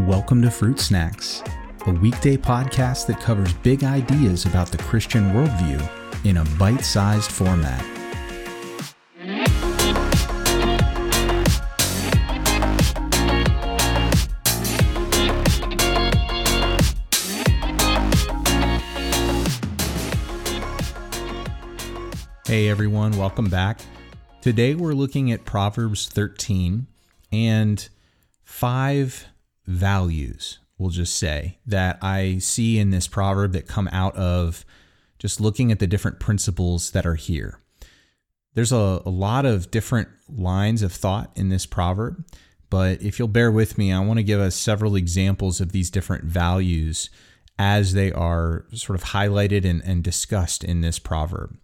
Welcome to Fruit Snacks, a weekday podcast that covers big ideas about the Christian worldview in a bite sized format. Hey everyone, welcome back. Today we're looking at Proverbs 13 and five values, we'll just say, that I see in this proverb that come out of just looking at the different principles that are here. There's a, a lot of different lines of thought in this proverb, but if you'll bear with me, I want to give us several examples of these different values as they are sort of highlighted and, and discussed in this proverb.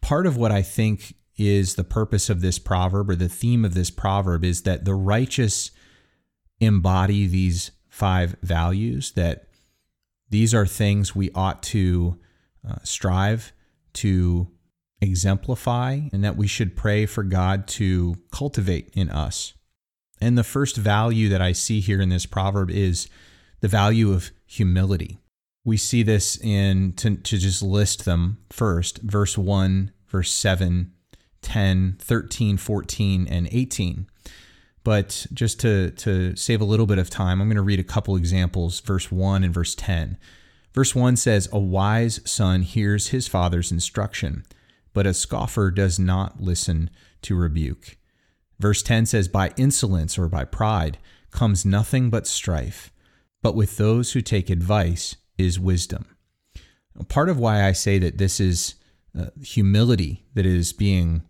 Part of what I think is the purpose of this proverb or the theme of this proverb is that the righteous embody these five values, that these are things we ought to uh, strive to exemplify, and that we should pray for God to cultivate in us. And the first value that I see here in this proverb is the value of humility. We see this in, to, to just list them first, verse 1, verse 7, 10, 13, 14, and 18. But just to, to save a little bit of time, I'm going to read a couple examples, verse 1 and verse 10. Verse 1 says, A wise son hears his father's instruction, but a scoffer does not listen to rebuke. Verse 10 says, By insolence or by pride comes nothing but strife, but with those who take advice is wisdom. Part of why I say that this is uh, humility that is being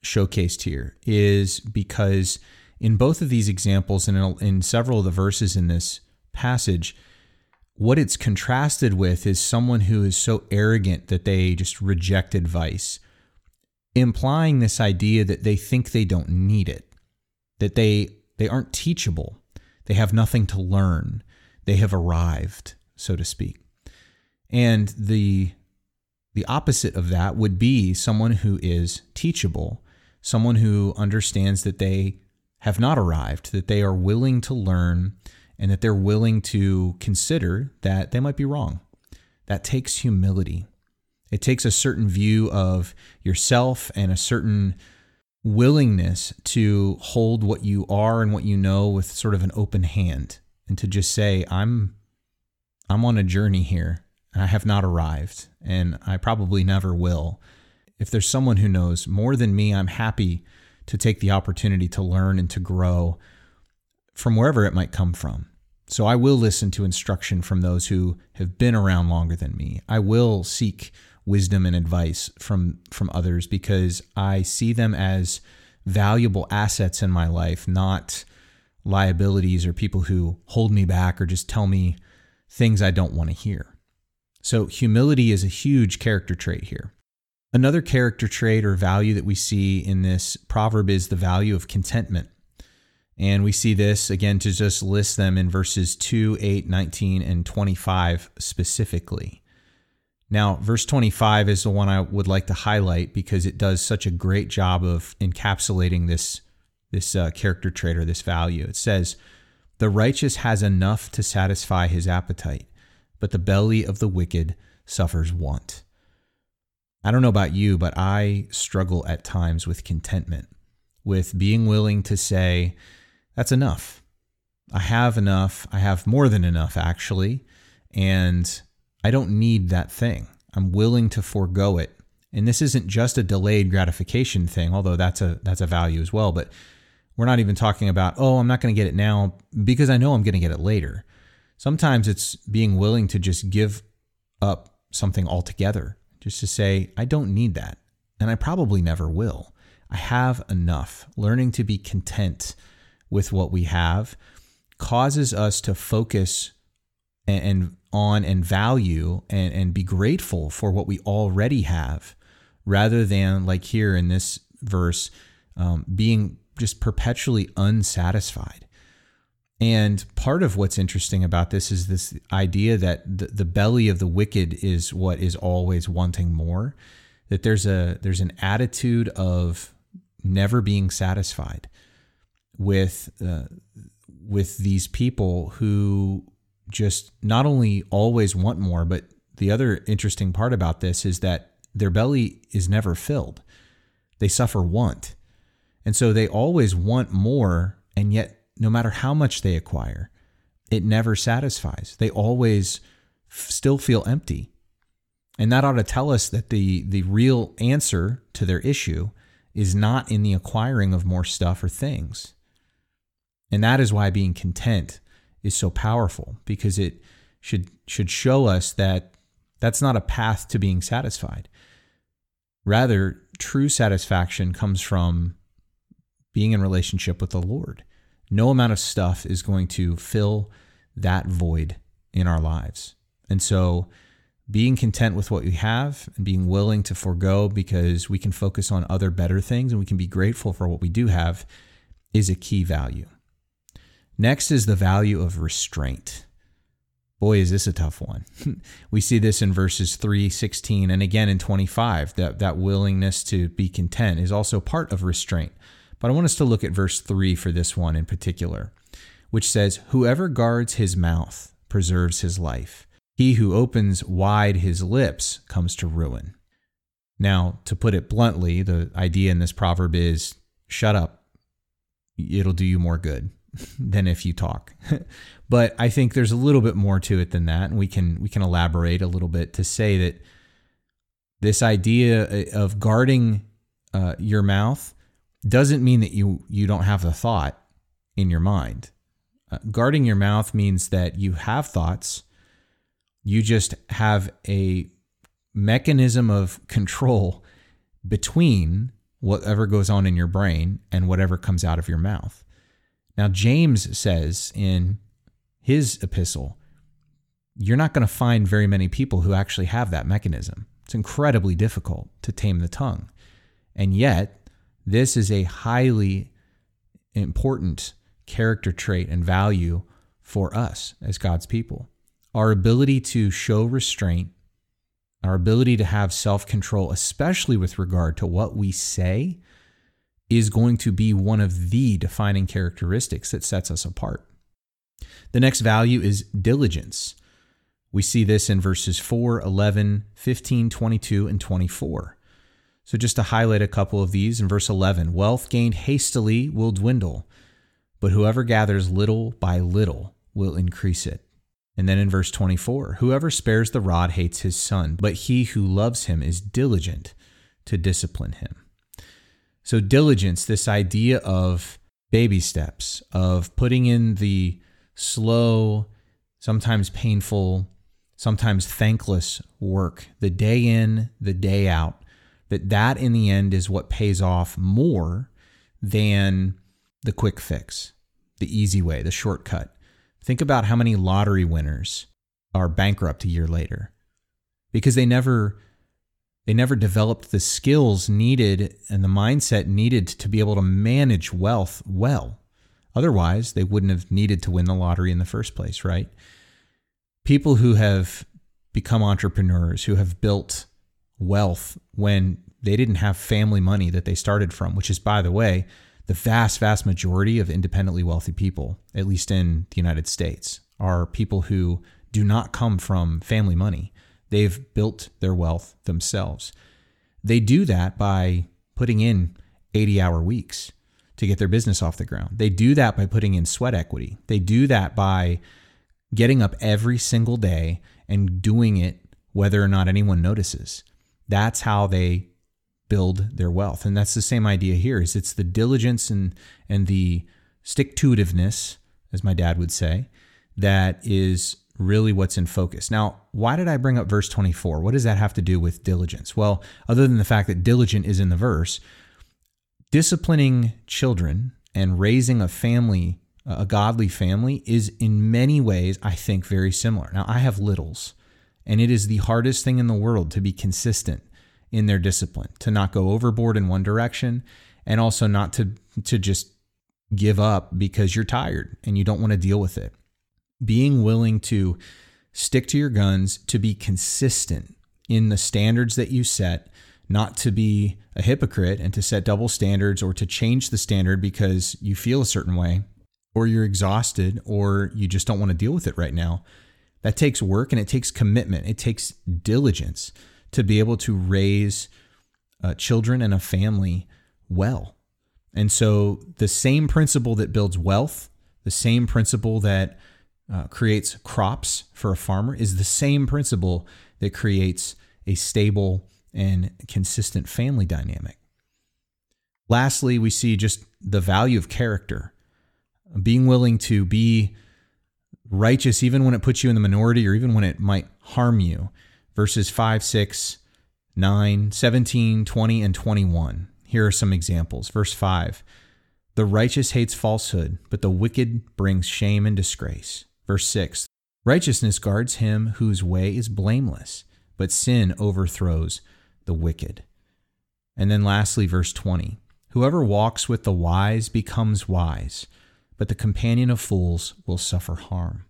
showcased here is because in both of these examples and in, in several of the verses in this passage, what it's contrasted with is someone who is so arrogant that they just reject advice, implying this idea that they think they don't need it, that they they aren't teachable, they have nothing to learn, they have arrived, so to speak. And the the opposite of that would be someone who is teachable, someone who understands that they have not arrived, that they are willing to learn and that they're willing to consider that they might be wrong. That takes humility. It takes a certain view of yourself and a certain willingness to hold what you are and what you know with sort of an open hand and to just say I'm I'm on a journey here and I have not arrived and I probably never will. If there's someone who knows more than me, I'm happy to take the opportunity to learn and to grow from wherever it might come from. So I will listen to instruction from those who have been around longer than me. I will seek wisdom and advice from from others because I see them as valuable assets in my life, not liabilities or people who hold me back or just tell me things I don't want to hear. So humility is a huge character trait here. Another character trait or value that we see in this proverb is the value of contentment. And we see this again to just list them in verses 2, 8, 19, and 25 specifically. Now, verse 25 is the one I would like to highlight because it does such a great job of encapsulating this, this uh, character trait or this value. It says, The righteous has enough to satisfy his appetite, but the belly of the wicked suffers want. I don't know about you, but I struggle at times with contentment, with being willing to say, that's enough. I have enough. I have more than enough, actually. And I don't need that thing. I'm willing to forego it. And this isn't just a delayed gratification thing, although that's a that's a value as well. But we're not even talking about, oh, I'm not going to get it now because I know I'm going to get it later. Sometimes it's being willing to just give up something altogether just to say, I don't need that. And I probably never will. I have enough. Learning to be content with what we have causes us to focus and, and on and value and, and be grateful for what we already have rather than, like here in this verse, um, being just perpetually unsatisfied. And part of what's interesting about this is this idea that the, the belly of the wicked is what is always wanting more. That there's a there's an attitude of never being satisfied with uh, with these people who just not only always want more, but the other interesting part about this is that their belly is never filled. They suffer want. And so they always want more, and yet, no matter how much they acquire, it never satisfies. They always f- still feel empty. And that ought to tell us that the, the real answer to their issue is not in the acquiring of more stuff or things. And that is why being content is so powerful because it should should show us that that's not a path to being satisfied. Rather, true satisfaction comes from being in relationship with the Lord. No amount of stuff is going to fill that void in our lives. And so, being content with what we have and being willing to forego because we can focus on other better things and we can be grateful for what we do have is a key value. Next is the value of restraint. Boy, is this a tough one. we see this in verses 3, 16, and again in 25. That, that willingness to be content is also part of restraint. But I want us to look at verse 3 for this one in particular, which says, Whoever guards his mouth preserves his life. He who opens wide his lips comes to ruin. Now, to put it bluntly, the idea in this proverb is shut up, it'll do you more good than if you talk. but I think there's a little bit more to it than that, and we can we can elaborate a little bit to say that this idea of guarding uh, your mouth doesn't mean that you you don't have a thought in your mind. Uh, guarding your mouth means that you have thoughts. You just have a mechanism of control between whatever goes on in your brain and whatever comes out of your mouth. Now, James says in his epistle, you're not going to find very many people who actually have that mechanism. It's incredibly difficult to tame the tongue. And yet, this is a highly important character trait and value for us as God's people. Our ability to show restraint, our ability to have self control, especially with regard to what we say is going to be one of the defining characteristics that sets us apart. The next value is diligence. We see this in verses 4, 11, 15, 22, and 24. So, just to highlight a couple of these, in verse 11, wealth gained hastily will dwindle, but whoever gathers little by little will increase it. And then in verse 24, whoever spares the rod hates his son, but he who loves him is diligent to discipline him. So, diligence, this idea of baby steps, of putting in the slow, sometimes painful, sometimes thankless work, the day in, the day out, that that in the end is what pays off more than the quick fix, the easy way, the shortcut. Think about how many lottery winners are bankrupt a year later because they never they never developed the skills needed and the mindset needed to be able to manage wealth well. Otherwise, they wouldn't have needed to win the lottery in the first place, right? People who have become entrepreneurs, who have built wealth when they didn't have family money that they started from, which is, by the way, the vast, vast majority of independently wealthy people, at least in the United States, are people who do not come from family money. They've built their wealth themselves. They do that by putting in 80 hour weeks to get their business off the ground. They do that by putting in sweat equity. They do that by getting up every single day and doing it whether or not anyone notices. That's how they build their wealth. And that's the same idea here is it's the diligence and and the stick to itiveness, as my dad would say, that is really what's in focus. Now, why did I bring up verse 24? What does that have to do with diligence? Well, other than the fact that diligent is in the verse, disciplining children and raising a family, a godly family, is in many ways, I think, very similar. Now, I have littles, and it is the hardest thing in the world to be consistent in their discipline, to not go overboard in one direction, and also not to, to just give up because you're tired and you don't want to deal with it being willing to stick to your guns, to be consistent in the standards that you set, not to be a hypocrite and to set double standards or to change the standard because you feel a certain way. or you're exhausted, or you just don't want to deal with it right now. That takes work and it takes commitment. It takes diligence to be able to raise uh, children and a family well. And so, the same principle that builds wealth, the same principle that uh, creates crops for a farmer, is the same principle that creates a stable and consistent family dynamic. Lastly, we see just the value of character, being willing to be righteous even when it puts you in the minority or even when it might harm you. Verses 5, 6, 9, 17, 20, and 21. Here are some examples. Verse 5 The righteous hates falsehood, but the wicked brings shame and disgrace. Verse 6 Righteousness guards him whose way is blameless, but sin overthrows the wicked. And then lastly, verse 20 Whoever walks with the wise becomes wise, but the companion of fools will suffer harm.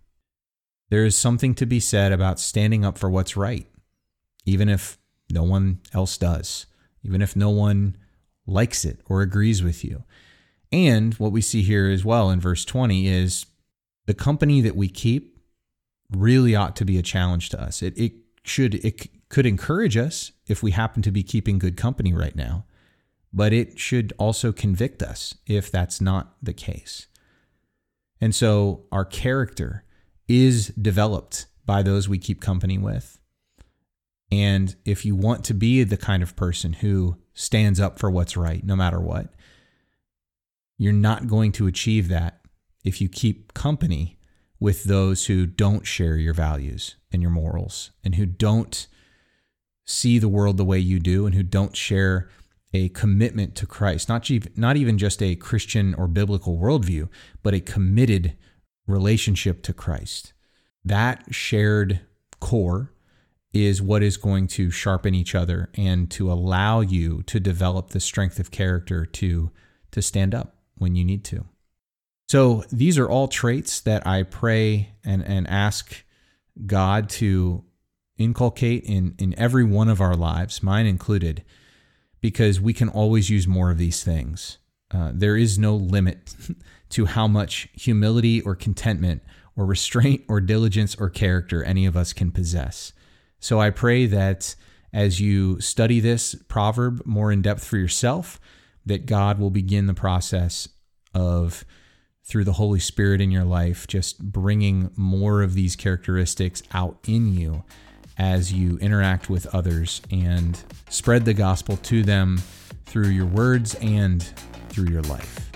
There is something to be said about standing up for what's right, even if no one else does, even if no one likes it or agrees with you. And what we see here as well in verse 20 is the company that we keep really ought to be a challenge to us. It, it should, it could encourage us if we happen to be keeping good company right now, but it should also convict us if that's not the case. And so our character is developed by those we keep company with. And if you want to be the kind of person who stands up for what's right, no matter what, you're not going to achieve that if you keep company with those who don't share your values and your morals and who don't see the world the way you do and who don't share a commitment to Christ, not, not even just a Christian or biblical worldview, but a committed relationship to Christ. That shared core is what is going to sharpen each other and to allow you to develop the strength of character to, to stand up when you need to. So these are all traits that I pray and, and ask God to inculcate in, in every one of our lives, mine included, because we can always use more of these things. Uh, there is no limit to how much humility or contentment or restraint or diligence or character any of us can possess. So I pray that as you study this proverb more in depth for yourself, that God will begin the process of through the Holy Spirit in your life, just bringing more of these characteristics out in you as you interact with others and spread the gospel to them through your words and through your life.